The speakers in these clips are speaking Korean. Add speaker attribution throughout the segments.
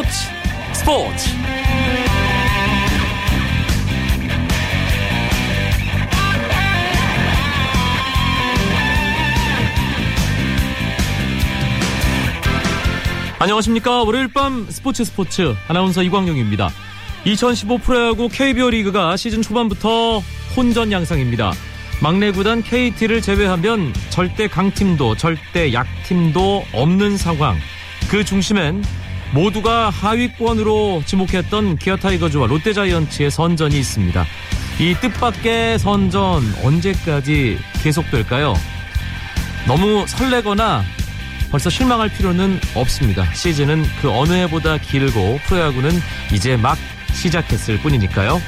Speaker 1: 스포츠 스포츠. 안녕하십니까. 월요일 밤 스포츠 스포츠. 아나운서 이광용입니다. 2015 프로야구 KBO 리그가 시즌 초반부터 혼전 양상입니다. 막내 구단 KT를 제외하면 절대 강팀도 절대 약팀도 없는 상황. 그 중심엔 모두가 하위권으로 지목했던 기아 타이거즈와 롯데 자이언츠의 선전이 있습니다. 이 뜻밖의 선전 언제까지 계속될까요? 너무 설레거나 벌써 실망할 필요는 없습니다. 시즌은 그 어느 해보다 길고 프로야구는 이제 막 시작했을 뿐이니까요.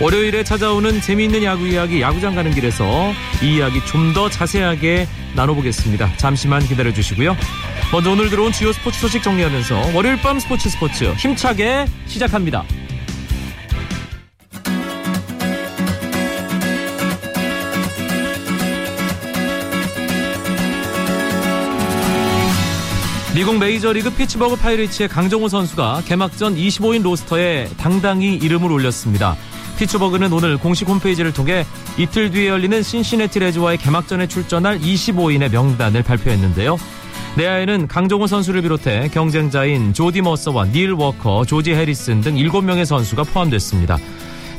Speaker 1: 월요일에 찾아오는 재미있는 야구 이야기 야구장 가는 길에서 이 이야기 좀 더 자세하게 나눠보겠습니다. 잠시만 기다려 주시고요. 먼저 오늘 들어온 주요 스포츠 소식 정리하면서 월요일 밤 스포츠 스포츠 힘차게 시작합니다. 미국 메이저리그 피츠버그 파이리츠의 강정호 선수가 개막전 25인 로스터에 당당히 이름을 올렸습니다. 피츠버그는 오늘 공식 홈페이지를 통해 이틀 뒤에 열리는 신시내티 레즈와의 개막전에 출전할 25인의 명단을 발표했는데요. 내야에는 강정호 선수를 비롯해 경쟁자인 조디 머서와 닐 워커, 조시 해리슨 등 7명의 선수가 포함됐습니다.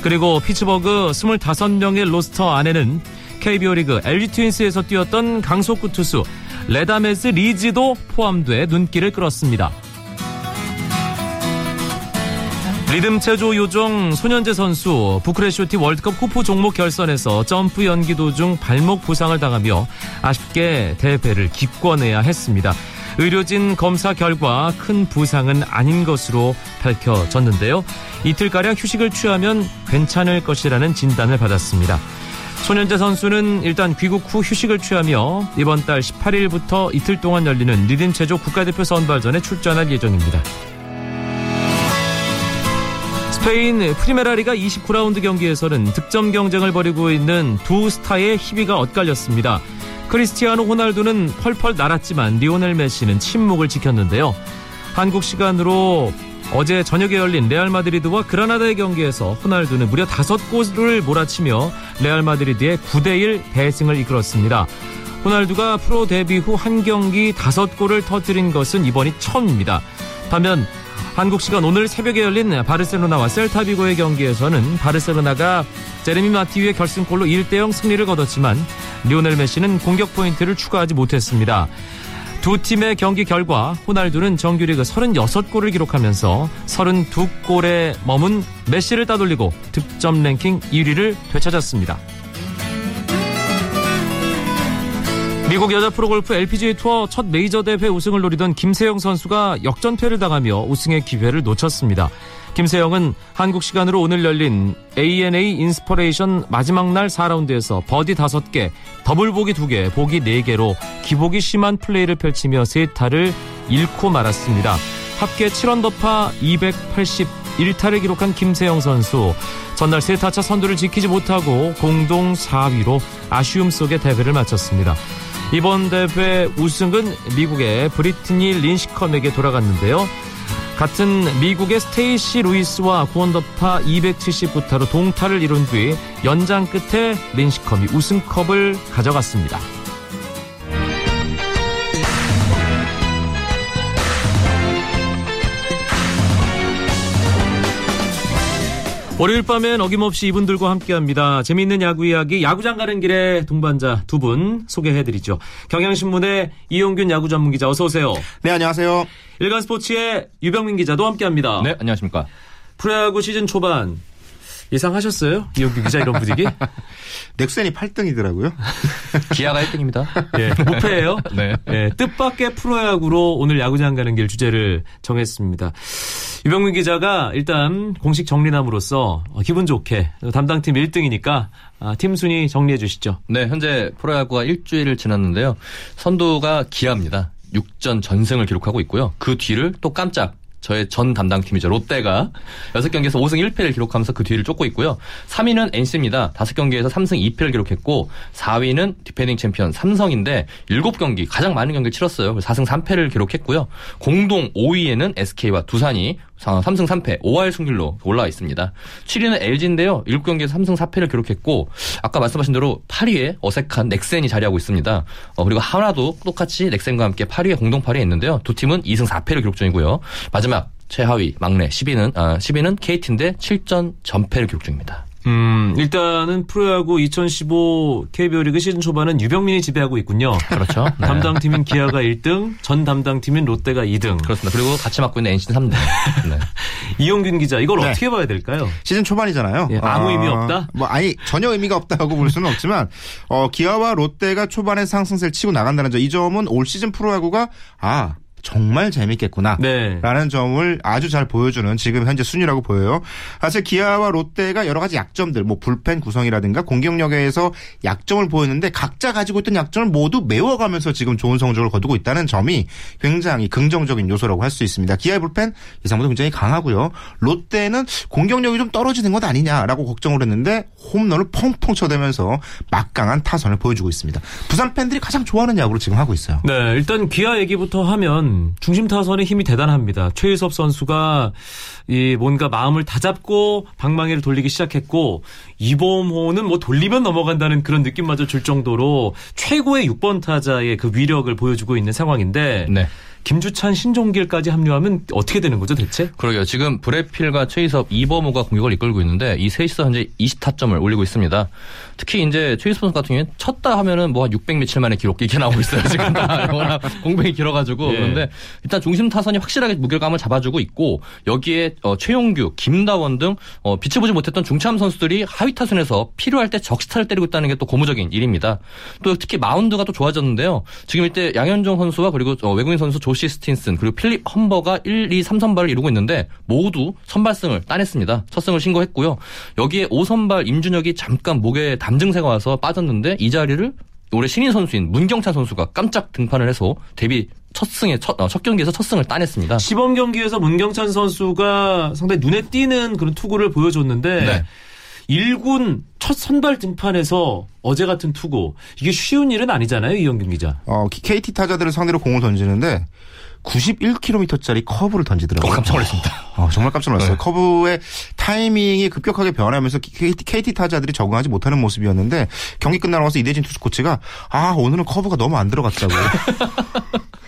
Speaker 1: 그리고 피츠버그 25명의 로스터 안에는 KBO 리그 LG 트윈스에서 뛰었던 강속구 투수 레다메스 리즈도 포함돼 눈길을 끌었습니다. 리듬 체조 요정 손현재 선수 부크레쇼티 월드컵 후프 종목 결선에서 점프 연기 도중 발목 부상을 당하며 아쉽게 대회를 기권해야 했습니다. 의료진 검사 결과 큰 부상은 아닌 것으로 밝혀졌는데요. 이틀가량 휴식을 취하면 괜찮을 것이라는 진단을 받았습니다. 손현재 선수는 일단 귀국 후 휴식을 취하며 이번 달 18일부터 이틀 동안 열리는 리듬 체조 국가대표 선발전에 출전할 예정입니다. 스페인 프리메라리가 29라운드 경기에서는 득점 경쟁을 벌이고 있는 두 스타의 희비가 엇갈렸습니다. 크리스티아노 호날두는 펄펄 날았지만 리오넬 메시는 침묵을 지켰는데요. 한국 시간으로 어제 저녁에 열린 레알 마드리드와 그라나다의 경기에서 호날두는 무려 다섯 골을 몰아치며 레알 마드리드의 9대1 대승을 이끌었습니다. 호날두가 프로 데뷔 후 한 경기 다섯 골을 터뜨린 것은 이번이 처음입니다. 반면 한국 시간 오늘 새벽에 열린 바르셀로나와 셀타비고의 경기에서는 바르셀로나가 제레미 마티유의 결승골로 1대0 승리를 거뒀지만 리오넬 메시는 공격 포인트를 추가하지 못했습니다. 두 팀의 경기 결과 호날두는 정규리그 36골을 기록하면서 32골에 머문 메시를 따돌리고 득점 랭킹 1위를 되찾았습니다. 미국 여자 프로골프 LPGA 투어 첫 메이저 대회 우승을 노리던 김세영 선수가 역전패를 당하며 우승의 기회를 놓쳤습니다. 김세영은 한국 시간으로 오늘 열린 ANA 인스퍼레이션 마지막 날 4라운드에서 버디 5개, 더블 보기 2개, 보기 4개로 기복이 심한 플레이를 펼치며 세 타를 잃고 말았습니다. 합계 7언더파 281타를 기록한 김세영 선수. 전날 세 타 차 선두를 지키지 못하고 공동 4위로 아쉬움 속에 대회를 마쳤습니다. 이번 대회 우승은 미국의 브리트니 린시컴에게 돌아갔는데요. 같은 미국의 스테이시 루이스와 구원더파 279타로 동타를 이룬 뒤 연장 끝에 린시컴이 우승컵을 가져갔습니다. 월요일 밤엔 어김없이 이분들과 함께합니다. 재미있는 야구 이야기 야구장 가는 길에 동반자 두 분 소개해드리죠. 경향신문의 이용균 야구 전문기자 어서 오세요.
Speaker 2: 네 안녕하세요.
Speaker 1: 일간스포츠의 유병민 기자도 함께합니다.
Speaker 3: 네 안녕하십니까.
Speaker 1: 프로야구 시즌 초반 예상하셨어요? 이용균 기자 이런 분위기?
Speaker 2: 넥센이 8등이더라고요.
Speaker 3: 기아가 1등입니다.
Speaker 1: 예, 무패예요.
Speaker 3: 네.
Speaker 1: 예, 뜻밖의 프로야구로 오늘 야구장 가는 길 주제를 정했습니다. 유병민 기자가 일단 공식 정리남으로서 기분 좋게 담당팀 1등이니까 아, 팀 순위 정리해 주시죠.
Speaker 3: 네, 현재 프로야구가 일주일을 지났는데요. 선두가 기아입니다. 6전 전승을 기록하고 있고요. 그 뒤를 또 깜짝 저의 전 담당 팀이죠. 롯데가 6경기에서 5승 1패를 기록하면서 그 뒤를 쫓고 있고요. 3위는 NC입니다. 5경기에서 3승 2패를 기록했고 4위는 디펜딩 챔피언 삼성인데 7경기 가장 많은 경기를 치렀어요. 4승 3패를 기록했고요. 공동 5위에는 SK와 두산이 3승 3패, 5할 승률로 올라와 있습니다. 7위는 LG인데요. 7경기에서 3승 4패를 기록했고 아까 말씀하신 대로 8위에 어색한 넥센이 자리하고 있습니다. 어, 그리고 하나도 똑같이 넥센과 함께 8위에 공동 8위에 있는데요. 두 팀은 2승 4패를 기록 중이고요. 마지막 최하위 막내 10위는 아, 10위는 KT인데 7전 전패를 기록 중입니다.
Speaker 1: 음, 일단은 프로야구 2015 KBO 리그 시즌 초반은 유병민이 지배하고 있군요.
Speaker 3: 그렇죠. 네.
Speaker 1: 담당팀인 기아가 1등, 전 담당팀인 롯데가 2등.
Speaker 3: 그렇습니다. 그리고 같이 맡고 있는 NC는 3등. 네.
Speaker 1: 이용균 기자, 이걸
Speaker 2: 네.
Speaker 1: 어떻게 봐야 될까요?
Speaker 2: 시즌 초반이잖아요.
Speaker 1: 예, 아무 의미 없다?
Speaker 2: 뭐 아니 전혀 의미가 없다고 볼 수는 없지만 어, 기아와 롯데가 초반에 상승세를 치고 나간다는 점, 이 점은 올 시즌 프로야구가 아 정말 재밌겠구나.
Speaker 1: 네.
Speaker 2: 라는 점을 아주 잘 보여주는 지금 현재 순위라고 보여요. 사실 기아와 롯데가 여러 가지 약점들, 뭐 불펜 구성이라든가 공격력에서 약점을 보였는데 각자 가지고 있던 약점을 모두 메워가면서 지금 좋은 성적을 거두고 있다는 점이 굉장히 긍정적인 요소라고 할 수 있습니다. 기아의 불펜 예상보다 굉장히 강하고요. 롯데는 공격력이 좀 떨어지는 것 아니냐라고 걱정을 했는데 홈런을 펑펑 쳐대면서 막강한 타선을 보여주고 있습니다. 부산 팬들이 가장 좋아하는 야구로 지금 하고 있어요.
Speaker 1: 네, 일단 기아 얘기부터 하면 중심 타선의 힘이 대단합니다. 최유섭 선수가 이 뭔가 마음을 다잡고 방망이를 돌리기 시작했고 이범호는 뭐 돌리면 넘어간다는 그런 느낌마저 줄 정도로 최고의 6번 타자의 그 위력을 보여주고 있는 상황인데
Speaker 3: 네.
Speaker 1: 김주찬, 신종길까지 합류하면 어떻게 되는 거죠, 대체?
Speaker 3: 그러게요. 지금 브레필과 최희섭, 이범호가 공격을 이끌고 있는데 이 셋이서 현재 20타점을 올리고 있습니다. 특히 이제 최희섭 선수 같은 경우에는 쳤다 하면은 뭐 한 600 며칠 만에 기록 이렇게 나오고 있어요. 지금 다 워낙 공백이 길어가지고
Speaker 1: 예.
Speaker 3: 그런데 일단 중심 타선이 확실하게 무게감을 잡아주고 있고 여기에 어, 최용규, 김다원 등 어, 빛을 보지 못했던 중참 선수들이 하위 타선에서 필요할 때 적시타를 때리고 있다는 게 또 고무적인 일입니다. 또 특히 마운드가 또 좋아졌는데요. 지금 이때 양현종 선수와 그리고 어, 외국인 선수 조시 스틴슨 그리고 필립 험버가 1, 2, 3선발을 이루고 있는데 모두 선발승을 따냈습니다. 첫 승을 신고했고요. 여기에 5선발 임준혁이 잠깐 목에 담증세가 와서 빠졌는데 이 자리를 올해 신인 선수인 문경찬 선수가 깜짝 등판을 해서 데뷔 첫 승에 첫, 어, 첫 경기에서 첫 승을 따냈습니다.
Speaker 1: 시범 경기에서 문경찬 선수가 상당히 눈에 띄는 그런 투구를 보여줬는데
Speaker 3: 네.
Speaker 1: 1군 첫 선발 등판에서 어제 같은 투구 이게 쉬운 일은 아니잖아요, 이영균 기자.
Speaker 2: 어, KT 타자들을 상대로 공을 던지는데 91km짜리 커브를 던지더라고요.
Speaker 3: 어, 깜짝 놀랐습니다.
Speaker 2: 어, 정말 깜짝 놀랐어요.
Speaker 3: 네.
Speaker 2: 커브의 타이밍이 급격하게 변하면서 KT, KT 타자들이 적응하지 못하는 모습이었는데 경기 끝나고 나서 이대진 투수 코치가 아 오늘은 커브가 너무 안 들어갔다고.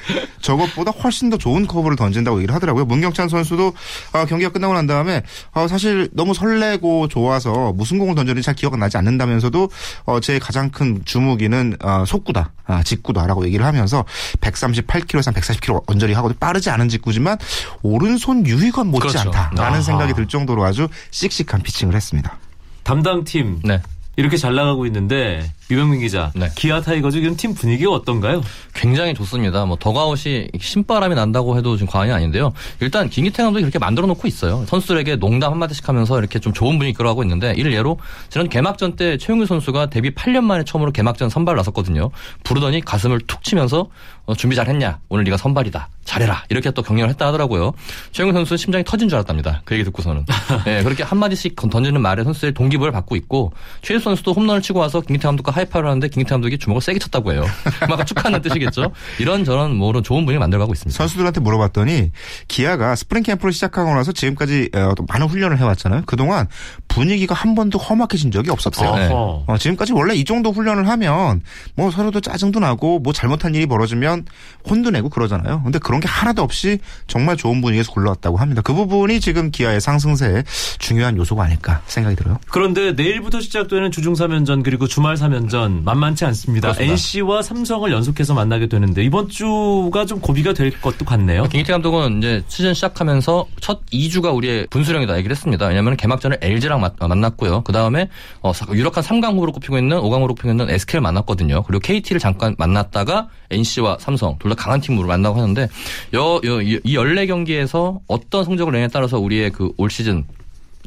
Speaker 2: 저것보다 훨씬 더 좋은 커브를 던진다고 얘기를 하더라고요. 문경찬 선수도 어, 경기가 끝나고 난 다음에 어, 사실 너무 설레고 좋아서 무슨 공을 던졌는지 잘 기억은 나지 않는다면서도 어, 제 가장 큰 주무기는 어, 속구다, 아, 직구다라고 얘기를 하면서 138km에서 140km 언저리 하고도 빠르지 않은 직구지만 오른손 유희관 못지
Speaker 3: 그렇죠.
Speaker 2: 않다라는
Speaker 1: 아하.
Speaker 2: 생각이 들 정도로 아주 씩씩한 피칭을 했습니다.
Speaker 1: 담당팀
Speaker 3: 네.
Speaker 1: 이렇게 잘 나가고 있는데 유병민 기자,
Speaker 3: 네.
Speaker 1: 기아 타이거즈 지금 팀 분위기가 어떤가요?
Speaker 3: 굉장히 좋습니다. 뭐 더그아웃이 신바람이 난다고 해도 지금 과언이 아닌데요. 일단 김기태 감독이 그렇게 만들어 놓고 있어요. 선수들에게 농담 한마디씩 하면서 이렇게 좀 좋은 분위기 끌어가고 있는데 이를 예로 지난 개막전 때 최용규 선수가 데뷔 8년 만에 처음으로 개막전 선발 나섰거든요. 부르더니 가슴을 툭 치면서 어, 준비 잘했냐? 오늘 네가 선발이다. 잘해라. 이렇게 또 격려를 했다 하더라고요. 최용규 선수는 심장이 터진 줄 알았답니다. 그 얘기 듣고서는. 네, 그렇게 한마디씩 던지는 말에 선수들의 동기부여를 받고 있고 최혜수 선수도 홈런을 치고 와서 김기태 감독과 하이파이를 하는데 김기태 감독이 주먹을 세게 쳤다고 해요. 막 축하하는 뜻이겠죠. 이런 저런 뭐 그런 좋은 분위기 만들어가고 있습니다.
Speaker 2: 선수들한테 물어봤더니 기아가 스프링 캠프를 시작하고 나서 지금까지 어, 또 많은 훈련을 해왔잖아요. 그동안 분위기가 한 번도 험악해진 적이 없었대요.
Speaker 3: 네.
Speaker 2: 어, 지금까지 원래 이 정도 훈련을 하면 뭐 서로도 짜증도 나고 뭐 잘못한 일이 벌어지면 혼도 내고 그러잖아요. 근데 그런 게 하나도 없이 정말 좋은 분위기에서 굴러왔다고 합니다. 그 부분이 지금 기아의 상승세에 중요한 요소가 아닐까 생각이 들어요.
Speaker 1: 그런데 내일부터 시작되는 주중 3연전 그리고 주말 3연전 만만치 않습니다.
Speaker 3: 그렇습니다.
Speaker 1: NC와 삼성을 연속해서 만나게 되는데 이번 주가 좀 고비가 될 것도 같네요.
Speaker 3: 김기태 감독은 이제 시즌 시작하면서 첫 2주가 우리의 분수령이다 얘기를 했습니다. 왜냐하면 개막전을 LG랑 만났고요. 그 다음에 어, 유력한 3강 후보로 꼽히고 있는 5강 후보로 꼽히고 있는 SK를 만났거든요. 그리고 KT를 잠깐 만났다가 NC와 삼성 둘 다 강한 팀으로 만나고 하는데 여, 여, 이 14경기에서 어떤 성적을 내냐에 따라서 우리의 그 올 시즌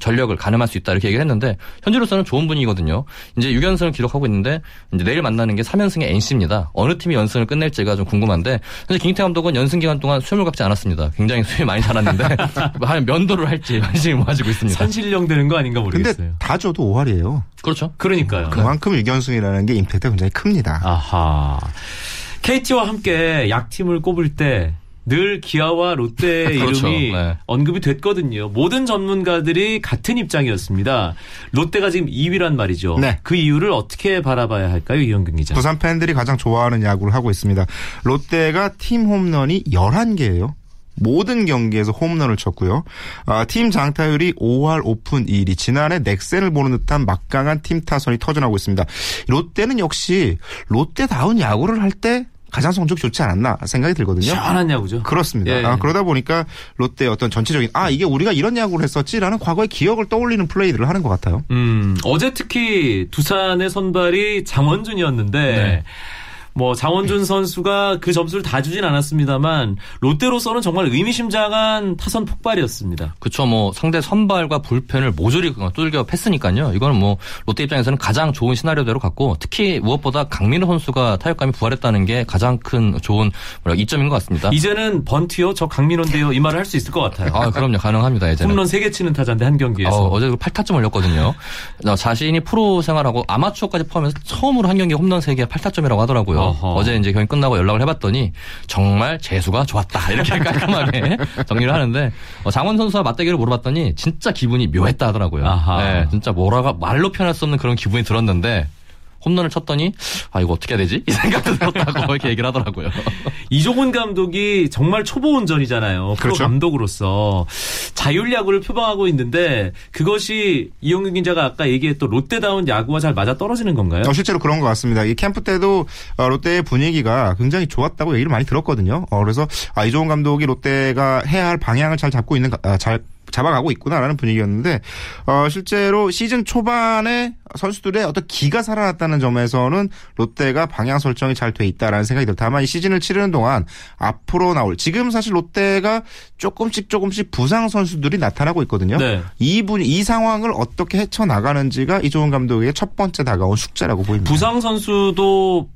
Speaker 3: 전력을 가늠할 수 있다 이렇게 얘기를 했는데 현재로서는 좋은 분위기거든요. 이제 6연승을 기록하고 있는데 이제 내일 만나는 게 3연승의 NC입니다. 어느 팀이 연승을 끝낼지가 좀 궁금한데 현재 김기태 감독은 연승 기간 동안 수염을 갖지 않았습니다. 굉장히 수염이 많이 자랐는데 한 면도를 할지 관심이 모아지고 있습니다.
Speaker 1: 산신령 되는 거 아닌가
Speaker 2: 근데
Speaker 1: 모르겠어요.
Speaker 2: 다 줘도 5할이에요.
Speaker 3: 그렇죠.
Speaker 1: 그러니까요.
Speaker 2: 그만큼 6연승이라는 게 임팩트가 굉장히 큽니다.
Speaker 1: 아하. KT와 함께 약팀을 꼽을 때 늘 기아와 롯데의
Speaker 3: 그렇죠.
Speaker 1: 이름이
Speaker 3: 네.
Speaker 1: 언급이 됐거든요. 모든 전문가들이 같은 입장이었습니다. 롯데가 지금 2위란 말이죠.
Speaker 2: 네.
Speaker 1: 그 이유를 어떻게 바라봐야 할까요, 이현경 기자?
Speaker 2: 부산 팬들이 가장 좋아하는 야구를 하고 있습니다. 롯데가 팀 홈런이 11개예요. 모든 경기에서 홈런을 쳤고요. 아, 팀 장타율이 5할 오픈 1위. 지난해 넥센을 보는 듯한 막강한 팀 타선이 터져나오고 있습니다. 롯데는 역시 롯데다운 야구를 할때 가장 성적 좋지 않았나 생각이 들거든요.
Speaker 1: 시원한 야구죠.
Speaker 2: 그렇습니다.
Speaker 1: 예.
Speaker 2: 아, 그러다 보니까 롯데의 어떤 전체적인 아 이게 우리가 이런 야구를 했었지라는 과거의 기억을 떠올리는 플레이들을 하는 것 같아요.
Speaker 1: 음, 어제 특히 두산의 선발이 장원준이었는데
Speaker 3: 네.
Speaker 1: 뭐 장원준 선수가 그 점수를 다 주진 않았습니다만 롯데로서는 정말 의미심장한 타선 폭발이었습니다.
Speaker 3: 그쵸, 뭐, 상대 선발과 불펜을 모조리 뚫겨 팼으니까요. 이거는 뭐, 롯데 입장에서는 가장 좋은 시나리오대로 갔고, 특히 무엇보다 강민호 선수가 타격감이 부활했다는 게 가장 큰 좋은 뭐라 이점인 것 같습니다.
Speaker 1: 이제는 번티요, 저 강민호인데요 이 말을 할 수 있을 것 같아요.
Speaker 3: 아, 그럼요. 가능합니다, 이제는.
Speaker 1: 홈런 3개 치는 타자인데 한 경기에서.
Speaker 3: 어, 어제 8타점 올렸거든요. 어, 자신이 프로 생활하고 아마추어까지 포함해서 처음으로 한 경기 홈런 3개 8타점이라고 하더라고요.
Speaker 1: 어허.
Speaker 3: 어제 이제 경기 끝나고 연락을 해봤더니 정말 재수가 좋았다. 이렇게 깔끔하게 정리를 하는데 어, 장원 선수와 맞대결을 물어봤더니 진짜 기분이 묘했다 하더라고요.
Speaker 1: 아하.
Speaker 3: 네, 진짜 뭐라가 말로 표현할 수 없는 그런 기분이 들었는데 홈런을 쳤더니 아 이거 어떻게 해야 되지? 이 생각도 들었다고 이렇게 얘기를 하더라고요.
Speaker 1: 이종훈 감독이 정말 초보 운전이잖아요. 프로
Speaker 2: 그렇죠.
Speaker 1: 감독으로서 자율 야구를 표방하고 있는데 그것이 이용규 기자가 아까 얘기했던 롯데다운 야구와 잘 맞아 떨어지는 건가요?
Speaker 2: 어, 실제로 그런 것 같습니다. 이 캠프 때도 어, 롯데의 분위기가 굉장히 좋았다고 얘기를 많이 들었거든요. 어, 그래서 아, 이종훈 감독이 롯데가 해야 할 방향을 잘 잡고 있는, 아, 잘 잡아가고 있구나라는 분위기였는데 어, 실제로 시즌 초반에 선수들의 어떤 기가 살아났다는 점에서는 롯데가 방향 설정이 잘 돼 있다라는 생각이 들어요. 다만 이 시즌을 치르는 동안 앞으로 나올 지금 사실 롯데가 조금씩 조금씩 부상 선수들이 나타나고 있거든요.
Speaker 1: 네.
Speaker 2: 이분 이 상황을 어떻게 헤쳐 나가는지가 이종훈 감독의 첫 번째 다가온 숙제라고 보입니다.
Speaker 1: 부상 선수도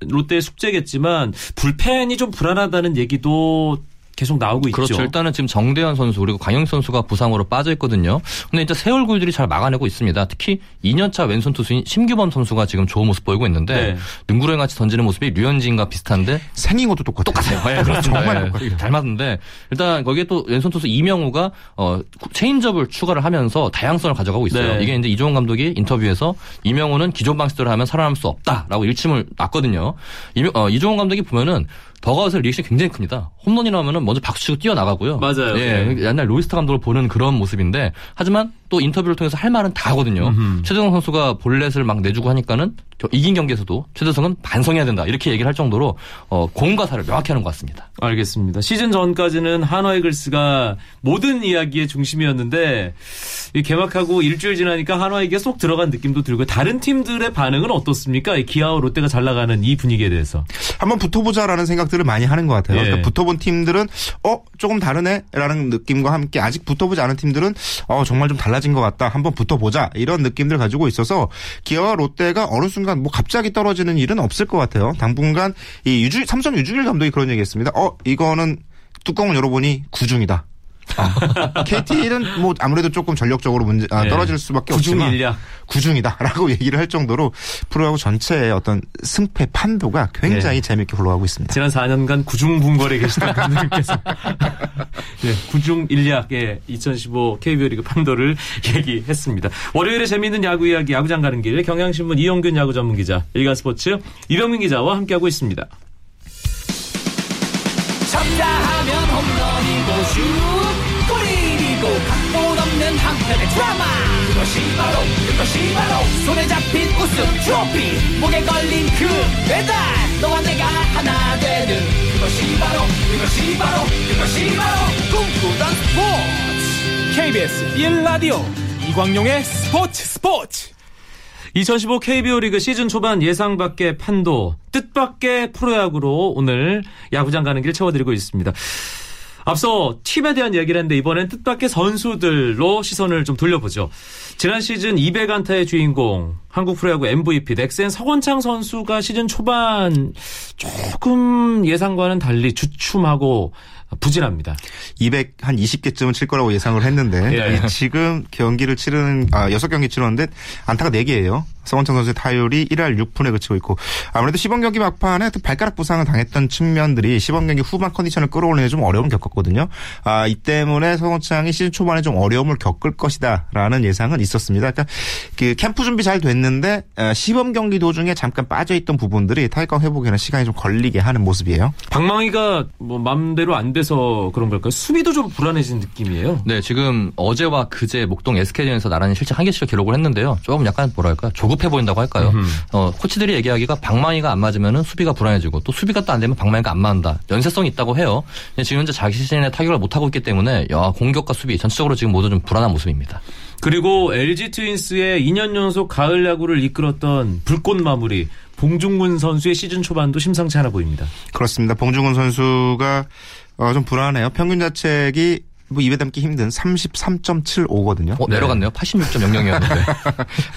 Speaker 1: 롯데의 숙제겠지만 불펜이 좀 불안하다는 얘기도 계속 나오고 있죠.
Speaker 3: 그렇죠. 일단은 지금 정대현 선수 그리고 강영 선수가 부상으로 빠져 있거든요. 근데 이제 새 얼굴들이 잘 막아내고 있습니다. 특히 2년차 왼손 투수인 심규범 선수가 지금 좋은 모습 보이고 있는데
Speaker 1: 네.
Speaker 3: 능구렁이 같이 던지는 모습이 류현진과 비슷한데
Speaker 2: 생긴 것도 똑같아요.
Speaker 3: 똑같아요. 네, 그렇습니다.
Speaker 2: 정말
Speaker 3: 예,
Speaker 2: 똑같아요.
Speaker 3: 잘 맞는데 일단 거기에 또 왼손 투수 이명우가 어 체인지업을 추가를 하면서 다양성을 가져가고 있어요.
Speaker 1: 네.
Speaker 3: 이게 이제 이종훈 감독이 인터뷰에서 이명우는 기존 방식대로 하면 살아남을 수 없다라고 일침을 놨거든요. 이명, 어, 이종훈 감독이 보면은 더가웃의 리액션이 굉장히 큽니다. 홈런이 나오면은 먼저 박수 치고 뛰어나가고요.
Speaker 1: 맞아요.
Speaker 3: 예,
Speaker 1: 네.
Speaker 3: 옛날 로이스터 감독을 보는 그런 모습인데 하지만 또 인터뷰를 통해서 할 말은 다 하거든요.
Speaker 1: 음흠.
Speaker 3: 최재성 선수가 볼넷을 막 내주고 하니까는 겨- 이긴 경기에서도 최재성은 반성해야 된다 이렇게 얘기를 할 정도로 어, 공과 사를 명확히 하는 것 같습니다.
Speaker 1: 알겠습니다. 시즌 전까지는 한화 이글스가 모든 이야기의 중심이었는데 이 개막하고 일주일 지나니까 한화 이게 쏙 들어간 느낌도 들고 다른 팀들의 반응은 어떻습니까? 이 기아와 롯데가 잘 나가는 이 분위기에 대해서.
Speaker 2: 한번 붙어보자라는 생각들을 많이 하는 것 같아요.
Speaker 1: 예.
Speaker 2: 그러니까 붙어본 팀들은 어 조금 다르네라는 느낌과 함께 아직 붙어보지 않은 팀들은 어 정말 좀 달라 진것 같다. 한번 붙어보자 이런 느낌들 가지고 있어서 기아와 롯데가 어느 순간 뭐 갑자기 떨어지는 일은 없을 것 같아요. 당분간 이 유주 삼성 유중일 감독이 그런 얘기 했습니다. 어 이거는 뚜껑을 열어보니 구중이다. 아, KT는 뭐 아무래도 조금 전력적으로 문제 아,
Speaker 1: 예.
Speaker 2: 떨어질 수밖에 없지만
Speaker 1: 구중일약.
Speaker 2: 구중이다라고 얘기를 할 정도로 프로야구 전체의 어떤 승패 판도가 굉장히 재밌게 흘러가고 있습니다.
Speaker 1: 지난 4년간 구중분거리에 계시던 분들께서 네, 구중 일약의 2015 KBO 리그 판도를 얘기했습니다. 월요일에 재미있는 야구 이야기 야구장 가는 길 경향신문 이용균 야구 전문 기자 일간스포츠 이병민 기자와 함께하고 있습니다.
Speaker 4: 쳤다 하면 홈런이고 슛 한편의 드라마. 그것이 바로 그것이 바로 손에 잡힌 우승 트로피. 목에 걸린 그 배달. 너와 내가 하나 되는 그것이 바로 그것이 바로 그것이 바로 꿈꾸던 스포츠.
Speaker 5: KBS 1라디오 이광용의 스포츠 스포츠.
Speaker 1: 2015 KBO 리그 시즌 초반 예상 밖의 판도, 뜻밖의 프로야구로 오늘 야구장 가는 길 채워드리고 있습니다. 앞서 팀에 대한 얘기를 했는데 이번엔 뜻밖의 선수들로 시선을 좀 돌려보죠. 지난 시즌 200안타의 주인공, 한국 프로야구 MVP 넥센 서건창 선수가 시즌 초반 조금 예상과는 달리 주춤하고 부진합니다.
Speaker 2: 200 한 20개쯤은 칠 거라고 예상을 했는데
Speaker 1: 예.
Speaker 2: 이 지금 경기를 치르는 아 6경기 치렀는데 안타가 4개예요. 서건창 선수의 타율이 1할 6푼에 그치고 있고 아무래도 시범 경기 막판에 또 발가락 부상을 당했던 측면들이 시범 경기 후반 컨디션을 끌어올리는 좀 어려움을 겪었거든요. 아, 이 때문에 서건창이 시즌 초반에 좀 어려움을 겪을 것이다라는 예상은 있었습니다. 그러니까 그 캠프 준비 잘 됐는데 아, 시범 경기 도중에 잠깐 빠져있던 부분들이 타격감 회복에는 시간이 좀 걸리게 하는 모습이에요.
Speaker 1: 방망이가 뭐 맘대로 안 돼서 그런 걸까요? 수비도 좀 불안해진 느낌이에요.
Speaker 3: 네, 지금 어제와 그제 목동 SK전에서 나란히 실책 한 개씩 기록을 했는데요. 조금 약간 뭐랄까 조 급해 보인다고 할까요?
Speaker 1: 음흠.
Speaker 3: 어, 코치들이 얘기하기가 방망이가 안 맞으면은 수비가 불안해지고 또 수비가 또 안 되면 방망이가 안 맞는다. 연쇄성이 있다고 해요. 지금 현재 자기 자신의 타격을 못 하고 있기 때문에 야, 공격과 수비 전체적으로 지금 모두 좀 불안한 모습입니다.
Speaker 1: 그리고 LG 트윈스의 2년 연속 가을 야구를 이끌었던 불꽃 마무리 봉중근 선수의 시즌 초반도 심상치 않아 보입니다.
Speaker 2: 그렇습니다. 봉중근 선수가 어, 좀 불안해요. 평균 자책이 뭐 입에 담기 힘든 33.75거든요.
Speaker 3: 어, 내려갔네요. 86.00이었는데.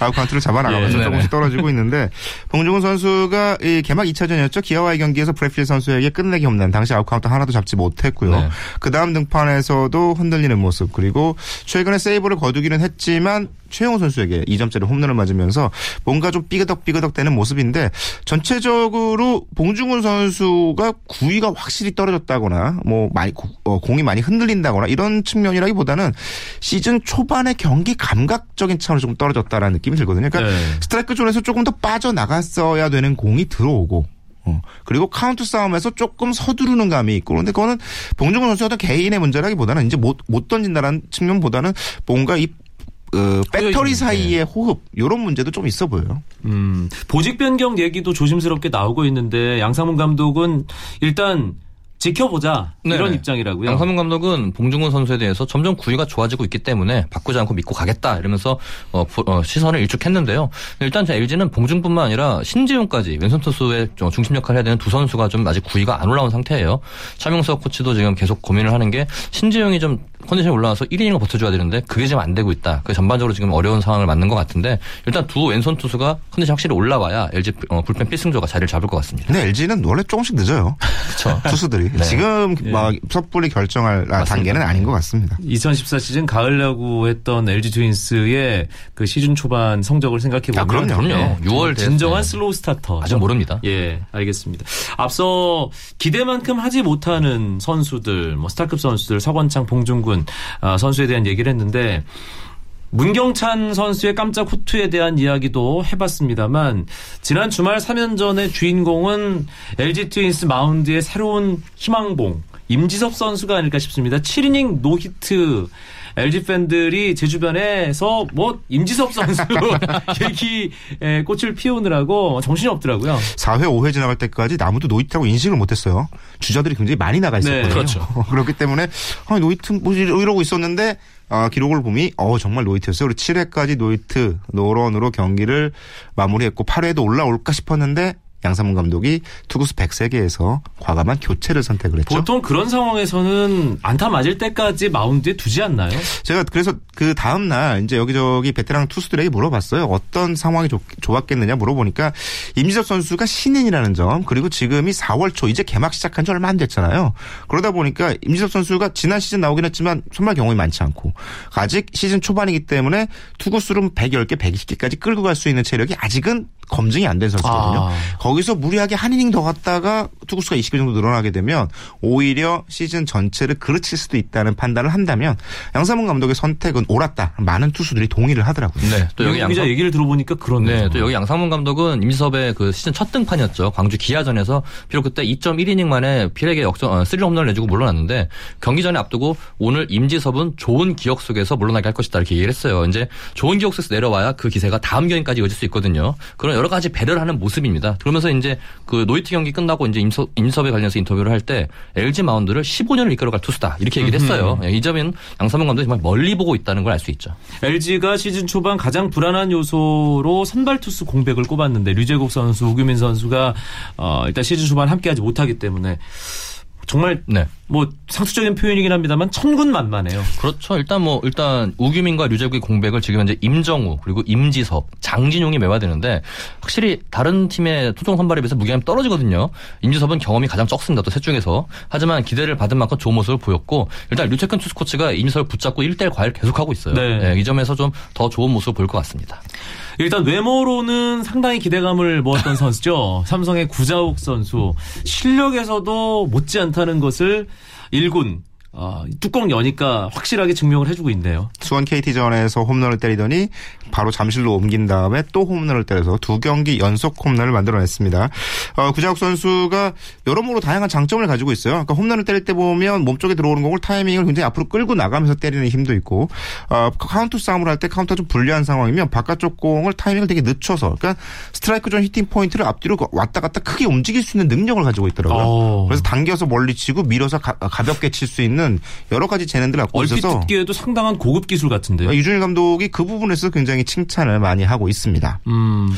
Speaker 2: 아웃 카운트를 잡아나가면서
Speaker 3: 예,
Speaker 2: 조금씩 떨어지고 있는데 봉중근 선수가 이 개막 2차전이었죠. 기아와의 경기에서 브렛 필 선수에게 끝내기 홈런 당시 아웃 카운트 하나도 잡지 못했고요.
Speaker 3: 네.
Speaker 2: 그 다음 등판에서도 흔들리는 모습 그리고 최근에 세이브를 거두기는 했지만 최영호 선수에게 2점짜리 홈런을 맞으면서 뭔가 좀 삐그덕삐그덕 되는 모습인데 전체적으로 봉중근 선수가 구위가 확실히 떨어졌다거나 뭐 많이 고- 어, 공이 많이 흔들린다거나 이런 측면이라기보다는 시즌 초반의 경기 감각적인 차원이 조금 떨어졌다라는 느낌이 들거든요. 그러니까
Speaker 1: 네.
Speaker 2: 스트라이크 존에서 조금 더 빠져나갔어야 되는 공이 들어오고 어, 그리고 카운트 싸움에서 조금 서두르는 감이 있고 그런데 그거는 봉중근 선수 어떤 개인의 문제라기보다는 이제 못, 못 던진다라는 측면보다는 뭔가 이 어, 배터리 사이의 호흡 이런 문제도 좀 있어 보여요.
Speaker 1: 음, 보직 변경 얘기도 조심스럽게 나오고 있는데 양상문 감독은 일단 지켜보자 이런
Speaker 3: 네네.
Speaker 1: 입장이라고요.
Speaker 3: 양상문 감독은 봉중근 선수에 대해서 점점 구위가 좋아지고 있기 때문에 바꾸지 않고 믿고 가겠다 이러면서 어, 부- 어, 시선을 일축했는데요. 일단 LG는 봉중뿐만 아니라 신지훈까지 왼손 투수의 좀 중심 역할을 해야 되는 두 선수가 좀 아직 구위가 안 올라온 상태예요. 차명석 코치도 지금 계속 고민을 하는 게 신지훈이 좀 컨디션이 올라와서 1이닝을 버텨줘야 되는데 그게 지금 안 되고 있다. 그 전반적으로 지금 어려운 상황을 맞는 것 같은데 일단 두 왼손 투수가 컨디션 확실히 올라와야 LG 어, 불펜 필승조가 자리를 잡을 것 같습니다.
Speaker 2: 근데 LG는 원래 조금씩 늦어요.
Speaker 3: 그렇죠.
Speaker 2: 투수들이
Speaker 3: 네.
Speaker 2: 지금
Speaker 1: 예.
Speaker 2: 막 섣불리 결정할 아, 단계는 아닌 것 같습니다.
Speaker 1: 2014 시즌 가을 야구 했던 LG 트윈스의 그 시즌 초반 성적을 생각해 보면
Speaker 2: 아, 그럼요.
Speaker 3: 그럼요. 6월
Speaker 1: 진정한
Speaker 3: 됐어요.
Speaker 1: 슬로우 스타터.
Speaker 3: 아직 모릅니다.
Speaker 1: 예, 알겠습니다. 앞서 기대만큼 하지 못하는 선수들, 뭐 스타급 선수들, 서건창, 봉 중근 아, 선수에 대한 얘기를 했는데 문경찬 선수의 깜짝 호투에 대한 이야기도 해봤습니다만 지난 주말 3연전의 주인공은 LG 트윈스 마운드의 새로운 희망봉 임지섭 선수가 아닐까 싶습니다. 7이닝 노히트 LG 팬들이 제 주변에서 뭐 임지섭 선수 얘기에 꽃을 피우느라고 정신이 없더라고요.
Speaker 2: 4회 5회 지나갈 때까지 아무도 노히트라고 인식을 못했어요. 주자들이 굉장히 많이 나가 있었거든요.
Speaker 1: 네,
Speaker 3: 그렇죠.
Speaker 2: 그렇기 때문에 아, 노히트 뭐 이러- 이러고 있었는데 아, 기록을 보니 어 정말 노히트였어요. 그리고 7회까지 노히트 노런으로 경기를 마무리했고 8회에도 올라올까 싶었는데 양상문 감독이 투구수 103개에서 과감한 교체를 선택을 했죠.
Speaker 1: 보통 그런 상황에서는 안타 맞을 때까지 마운드에 두지 않나요?
Speaker 2: 제가 그래서 그 다음 날 이제 여기저기 베테랑 투수들에게 물어봤어요. 어떤 상황이 좋, 좋았겠느냐 물어보니까 임지섭 선수가 신인이라는 점 그리고 지금이 4월 초 이제 개막 시작한 지 얼마 안 됐잖아요. 그러다 보니까 임지섭 선수가 지난 시즌 나오긴 했지만 선발 경험이 많지 않고 아직 시즌 초반이기 때문에 투구수를 110개, 120개까지 끌고 갈 수 있는 체력이 아직은 검증이 안 된 선수거든요.
Speaker 1: 아.
Speaker 2: 거기서 무리하게 한 이닝 더 갔다가 투구수가 20개 정도 늘어나게 되면 오히려 시즌 전체를 그르칠 수도 있다는 판단을 한다면 양상문 감독의 선택은 옳았다. 많은 투수들이 동의를 하더라고요.
Speaker 3: 네. 또 여기 양상
Speaker 1: 얘기를 들어보니까 그렇네요.
Speaker 3: 네, 또 여기 양상문 감독은 임지섭의 그 시즌 첫 등판이었죠. 광주 기아전에서 비록 그때 2.1이닝 만에 필에게 역전 어, 3런 홈런을 내주고 물러났는데 경기 전에 앞두고 오늘 임지섭은 좋은 기억 속에서 물러나게 할 것이다 이렇게 얘기를 했어요. 이제 좋은 기억 속에서 내려와야 그 기세가 다음 경기까지 이어질 수 있거든요. 그런 여러 가지 배려를 하는 모습입니다. 그러면서 이제 그 노히트 경기 끝나고 이제 임섭, 임섭에 관련해서 인터뷰를 할 때 LG 마운드를 15년을 이끌어갈 투수다 이렇게 얘기를 했어요. 이 점은 양상문 감독이 정말 멀리 보고 있다는 걸 알 수 있죠.
Speaker 1: LG가 시즌 초반 가장 불안한 요소로 선발 투수 공백을 꼽았는데 류재국 선수, 우규민 선수가 어, 일단 시즌 초반 함께하지 못하기 때문에 정말
Speaker 3: 네.
Speaker 1: 뭐 상투적인 표현이긴 합니다만 천군만마네요.
Speaker 3: 그렇죠. 일단 뭐 일단 우규민과 류재국의 공백을 지금 현재 임정우 그리고 임지섭, 장진용이 메워되는데 확실히 다른 팀의 토종 선발에 비해서 무게감이 떨어지거든요. 임지섭은 경험이 가장 적습니다. 또 셋 중에서 하지만 기대를 받은 만큼 좋은 모습을 보였고 일단 류채근 투수 코치가 임지섭을 붙잡고 1대1 과외를 계속하고 있어요.
Speaker 1: 네.
Speaker 3: 이 점에서 좀 더 좋은 모습을 보일 것 같습니다.
Speaker 1: 일단 외모로는 상당히 기대감을 모았던 선수죠. 삼성의 구자욱 선수 실력에서도 못지않다는 것을 1군 어, 뚜껑 여니까 확실하게 증명을 해주고 있네요.
Speaker 2: 수원 KT전에서 홈런을 때리더니 바로 잠실로 옮긴 다음에 또 홈런을 때려서 두 경기 연속 홈런을 만들어냈습니다. 어, 구자욱 선수가 여러모로 다양한 장점을 가지고 있어요. 그러니까 홈런을 때릴 때 보면 몸쪽에 들어오는 공을 타이밍을 굉장히 앞으로 끌고 나가면서 때리는 힘도 있고 어, 카운트 싸움을 할 때 카운트가 좀 불리한 상황이면 바깥쪽 공을 타이밍을 되게 늦춰서 그러니까 스트라이크 존 히팅 포인트를 앞뒤로 왔다 갔다 크게 움직일 수 있는 능력을 가지고 있더라고요.
Speaker 1: 오.
Speaker 2: 그래서 당겨서 멀리 치고 밀어서 가, 가볍게 칠 수 있는 여러 가지 재능들을 갖고
Speaker 1: 얼핏
Speaker 2: 있어서
Speaker 1: 듣기에도 상당한 고급 기술 같은데요.
Speaker 2: 류중일 감독이 그 부분에서 굉장히 칭찬을 많이 하고 있습니다.
Speaker 1: 음,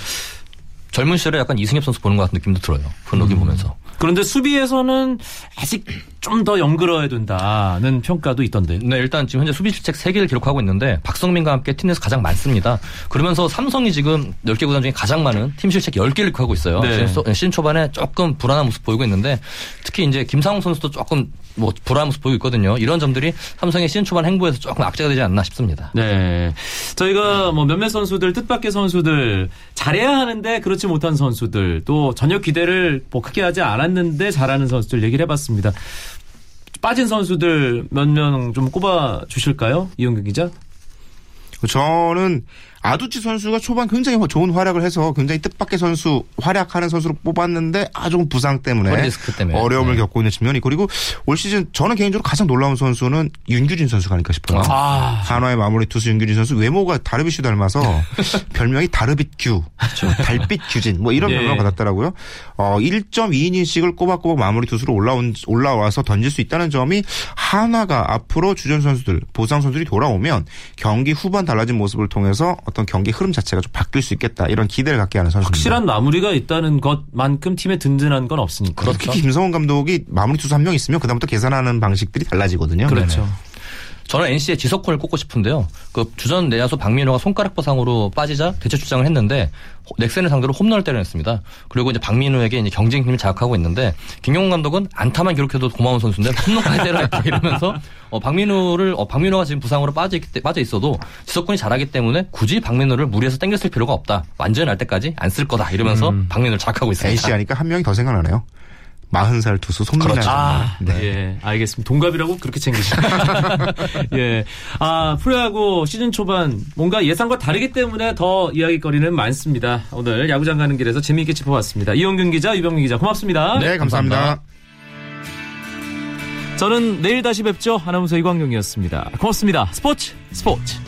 Speaker 3: 젊은 시절에 약간 이승엽 선수 보는 것 같은 느낌도 들어요. 분위기 보면서.
Speaker 1: 그런데 수비에서는 아직 좀 더 연그러야 된다는 평가도 있던데.
Speaker 3: 네, 일단 지금 현재 수비 실책 3개를 기록하고 있는데 박성민과 함께 팀 내에서 가장 많습니다. 그러면서 삼성이 지금 10개 구단 중에 가장 많은 팀 실책 10개를 기록하고 있어요.
Speaker 1: 네.
Speaker 3: 소- 시즌 초반에 조금 불안한 모습 보이고 있는데 특히 이제 김상훈 선수도 조금 뭐 불안한 모습 보이고 있거든요. 이런 점들이 삼성의 시즌 초반 행보에서 조금 악재가 되지 않나 싶습니다.
Speaker 1: 네. 저희가 뭐 몇몇 선수들, 뜻밖의 선수들, 잘해야 하는데 그렇지 못한 선수들, 또 전혀 기대를 뭐 크게 하지 않았 는데 잘하는 선수들 얘기를 해봤습니다. 빠진 선수들 몇 명 좀 꼽아 주실까요? 이용규 기자?
Speaker 2: 저는 아두치 선수가 초반 굉장히 좋은 활약을 해서 굉장히 뜻밖의 선수 활약하는 선수로 뽑았는데 아 조금 부상 때문에
Speaker 3: 때문에.
Speaker 2: 어려움을
Speaker 3: 네.
Speaker 2: 겪고 있는 측면이 그리고 올 시즌 저는 개인적으로 가장 놀라운 선수는 윤규진 선수가 아닐까 싶어요.
Speaker 1: 아.
Speaker 2: 한화의 마무리 투수 윤규진 선수 외모가 다르비슈 닮아서 별명이 다르빗규, 달빛 규진 뭐 이런
Speaker 1: 예.
Speaker 2: 별명을 받았더라고요. 어 1.2이닝씩을 꼬박꼬박 마무리 투수로 올라온 올라와서 던질 수 있다는 점이 한화가 앞으로 주전 선수들 보상 선수들이 돌아오면 경기 후반 달라진 모습을 통해서 어떤 경기 흐름 자체가 좀 바뀔 수 있겠다 이런 기대를 갖게 하는 선수입니다.
Speaker 1: 확실한 마무리가 있다는 것만큼 팀에 든든한 건 없으니까.
Speaker 3: 그렇죠.
Speaker 2: 특히 김성훈 감독이 마무리 투수 한 명 있으면 그다음부터 계산하는 방식들이 달라지거든요.
Speaker 1: 그렇죠.
Speaker 3: 저는 NC의 지석훈을 꼽고 싶은데요. 그 주전 내야수 박민호가 손가락 부상으로 빠지자 대체 출장을 했는데 넥센을 상대로 홈런을 때려냈습니다. 그리고 이제 박민호에게 이제 경쟁 힘을 자극하고 있는데 김경훈 감독은 안타만 기록해도 고마운 선수인데 홈런까지 때려냈다 이러면서 어, 박민호를 어, 박민호가 지금 부상으로 빠져, 있기 때- 빠져 있어도 지석훈이 잘하기 때문에 굳이 박민호를 무리해서 땡겼을 필요가 없다. 완전히 날 때까지 안 쓸 거다 이러면서 박민호를 자극하고 있습니다.
Speaker 2: NC 하니까 한 명이 더 생각나네요. 40살 투수 손민아.
Speaker 3: 그렇죠.
Speaker 1: 아,
Speaker 2: 네.
Speaker 1: 예, 알겠습니다. 동갑이라고 그렇게 챙기시죠. 예. 아, 프로야구 시즌 초반 뭔가 예상과 다르기 때문에 더 이야기거리는 많습니다. 오늘 야구장 가는 길에서 재미있게 짚어봤습니다. 이용균 기자, 유병민 기자, 고맙습니다.
Speaker 2: 네, 감사합니다.
Speaker 1: 저는 내일 다시 뵙죠. 아나운서 이광용이었습니다. 고맙습니다. 스포츠, 스포츠.